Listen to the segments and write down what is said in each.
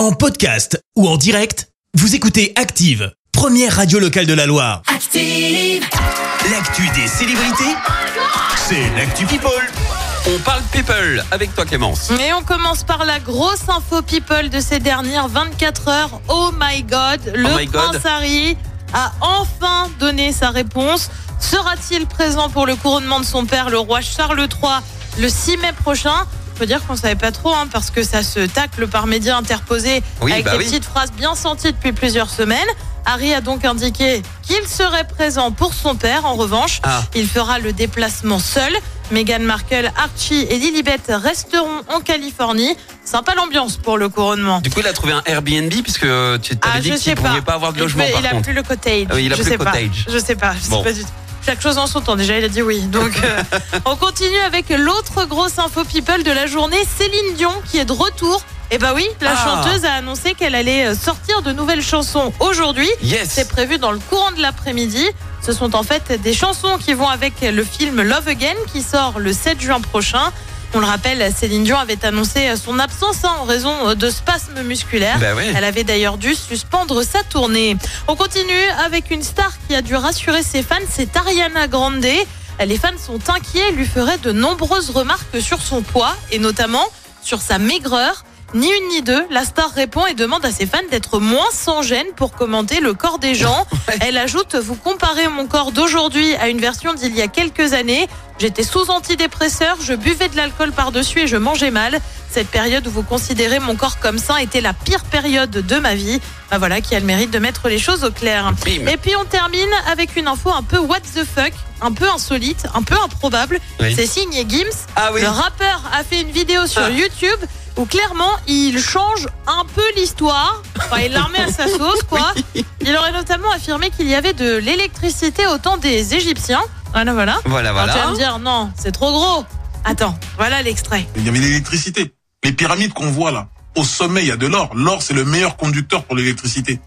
En podcast ou en direct, vous écoutez Active, première radio locale de la Loire. Active. L'actu des célébrités, c'est l'actu People. On parle people avec toi Clémence. Et on commence par la grosse info people de ces dernières 24 heures. Oh my god, le Oh my God. prince Harry a enfin donné sa réponse. Sera-t-il présent pour le couronnement de son père, le roi Charles III, le 6 mai prochain? Faut dire qu'on savait pas trop, hein, parce que ça se tacle par médias interposés Oui, avec bah des oui. petites phrases bien senties depuis plusieurs semaines. Harry a donc indiqué qu'il serait présent pour son père. En revanche, Ah. il fera le déplacement seul. Meghan Markle, Archie et Lilibet resteront en Californie. Sympa l'ambiance pour le couronnement. Du coup, il a trouvé un Airbnb puisque tu t'avais Ah, dit qu'il sais ne pouvait pas. avoir de logement peut- par il a contre. plus le cottage. Il a je plus sais le pas. cottage. Je sais pas. Je Bon. sais pas du tout. Chaque chose en son temps. Déjà, il a dit oui. Donc, euh, on continue avec l'autre grosse info people de la journée, Céline Dion, qui est de retour. Et bah oui, la Ah. chanteuse a annoncé qu'elle allait euh, sortir de nouvelles chansons aujourd'hui. Yes. C'est prévu dans le courant de l'après-midi. Ce sont en fait des chansons qui vont avec le film Love Again qui sort le 7 juin prochain. On le rappelle, Céline Dion avait annoncé son absence hein, en raison de spasmes musculaires. Bah ouais. Elle avait d'ailleurs dû suspendre sa tournée. On continue avec une star qui a dû rassurer ses fans, c'est Ariana Grande. Les fans sont inquiets, lui ferait de nombreuses remarques sur son poids et notamment sur sa maigreur. Ni une ni deux, la star répond et demande à ses fans d'être moins sans gêne pour commenter le corps des gens. Elle ajoute Vous comparez mon corps d'aujourd'hui à une version d'il y a quelques années. J'étais sous antidépresseur, je buvais de l'alcool par-dessus et je mangeais mal. Cette période où vous considérez mon corps comme sain était la pire période de ma vie. Bah voilà qui a le mérite de mettre les choses au clair. Et puis on termine avec une info un peu what the fuck, un peu insolite, un peu improbable. Oui. C'est signé Gims. Ah oui. Le rappeur a fait une vidéo sur Ah. YouTube où clairement il change un peu l'histoire. Enfin, il la remet à sa sauce, quoi. Il aurait notamment affirmé qu'il y avait de l'électricité au temps des Égyptiens. Voilà, voilà. Voilà, Alors, tu vas voilà. me dire, non, c'est trop gros. Attends, voilà l'extrait. Il y avait l'électricité. Les pyramides qu'on voit là, au sommet, il y a de l'or. L'or, c'est le meilleur conducteur pour l'électricité.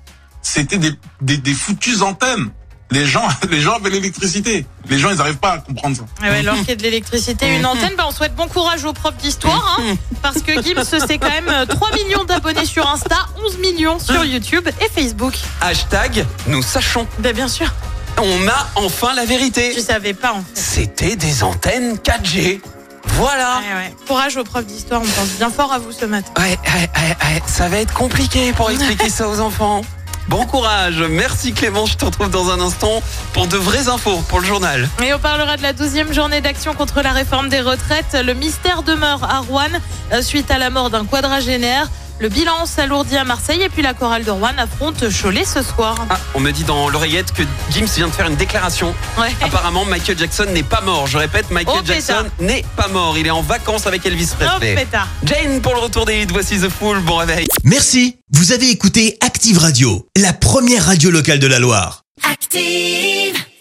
C'était des, des, des foutues antennes. Les gens, les gens avaient l'électricité. Les gens, ils n'arrivent pas à comprendre ça. Ah ouais, alors qu'il y a de l'électricité, une antenne, bah, on souhaite bon courage aux profs d'histoire, hein, parce que Gims, c'est quand même euh, 3 millions d'abonnés sur Insta, 11 millions sur YouTube et Facebook. Hashtag nous sachons. Ben, bien sûr, On a enfin la tu vérité. savais pas, en fait. C'était des antennes 4G. Voilà. Ouais, ouais. Courage aux profs d'histoire, on pense bien fort à vous ce matin. Ouais, ouais, ouais, ouais, ça va être compliqué pour expliquer ça aux enfants. Bon courage. Merci Clément. Je te retrouve dans un instant pour de vraies infos pour le journal. Et on parlera de la 12e journée d'action contre la réforme des retraites. Le mystère demeure à Rouen euh, suite à la mort d'un quadragénaire. Le bilan s'alourdit à Marseille et puis la chorale de Rouen affronte Cholet ce soir. Ah, on me dit dans l'oreillette que Gims vient de faire une déclaration. Ouais. Apparemment, Michael Jackson n'est pas mort. Je répète, Michael Oh, Jackson n'est pas mort. Il est en vacances avec Elvis Oh, Presley. Jane pour le retour des hits. Voici The Fool. Bon réveil. Merci, vous avez écouté Active Radio, la première radio locale de la Loire. Active.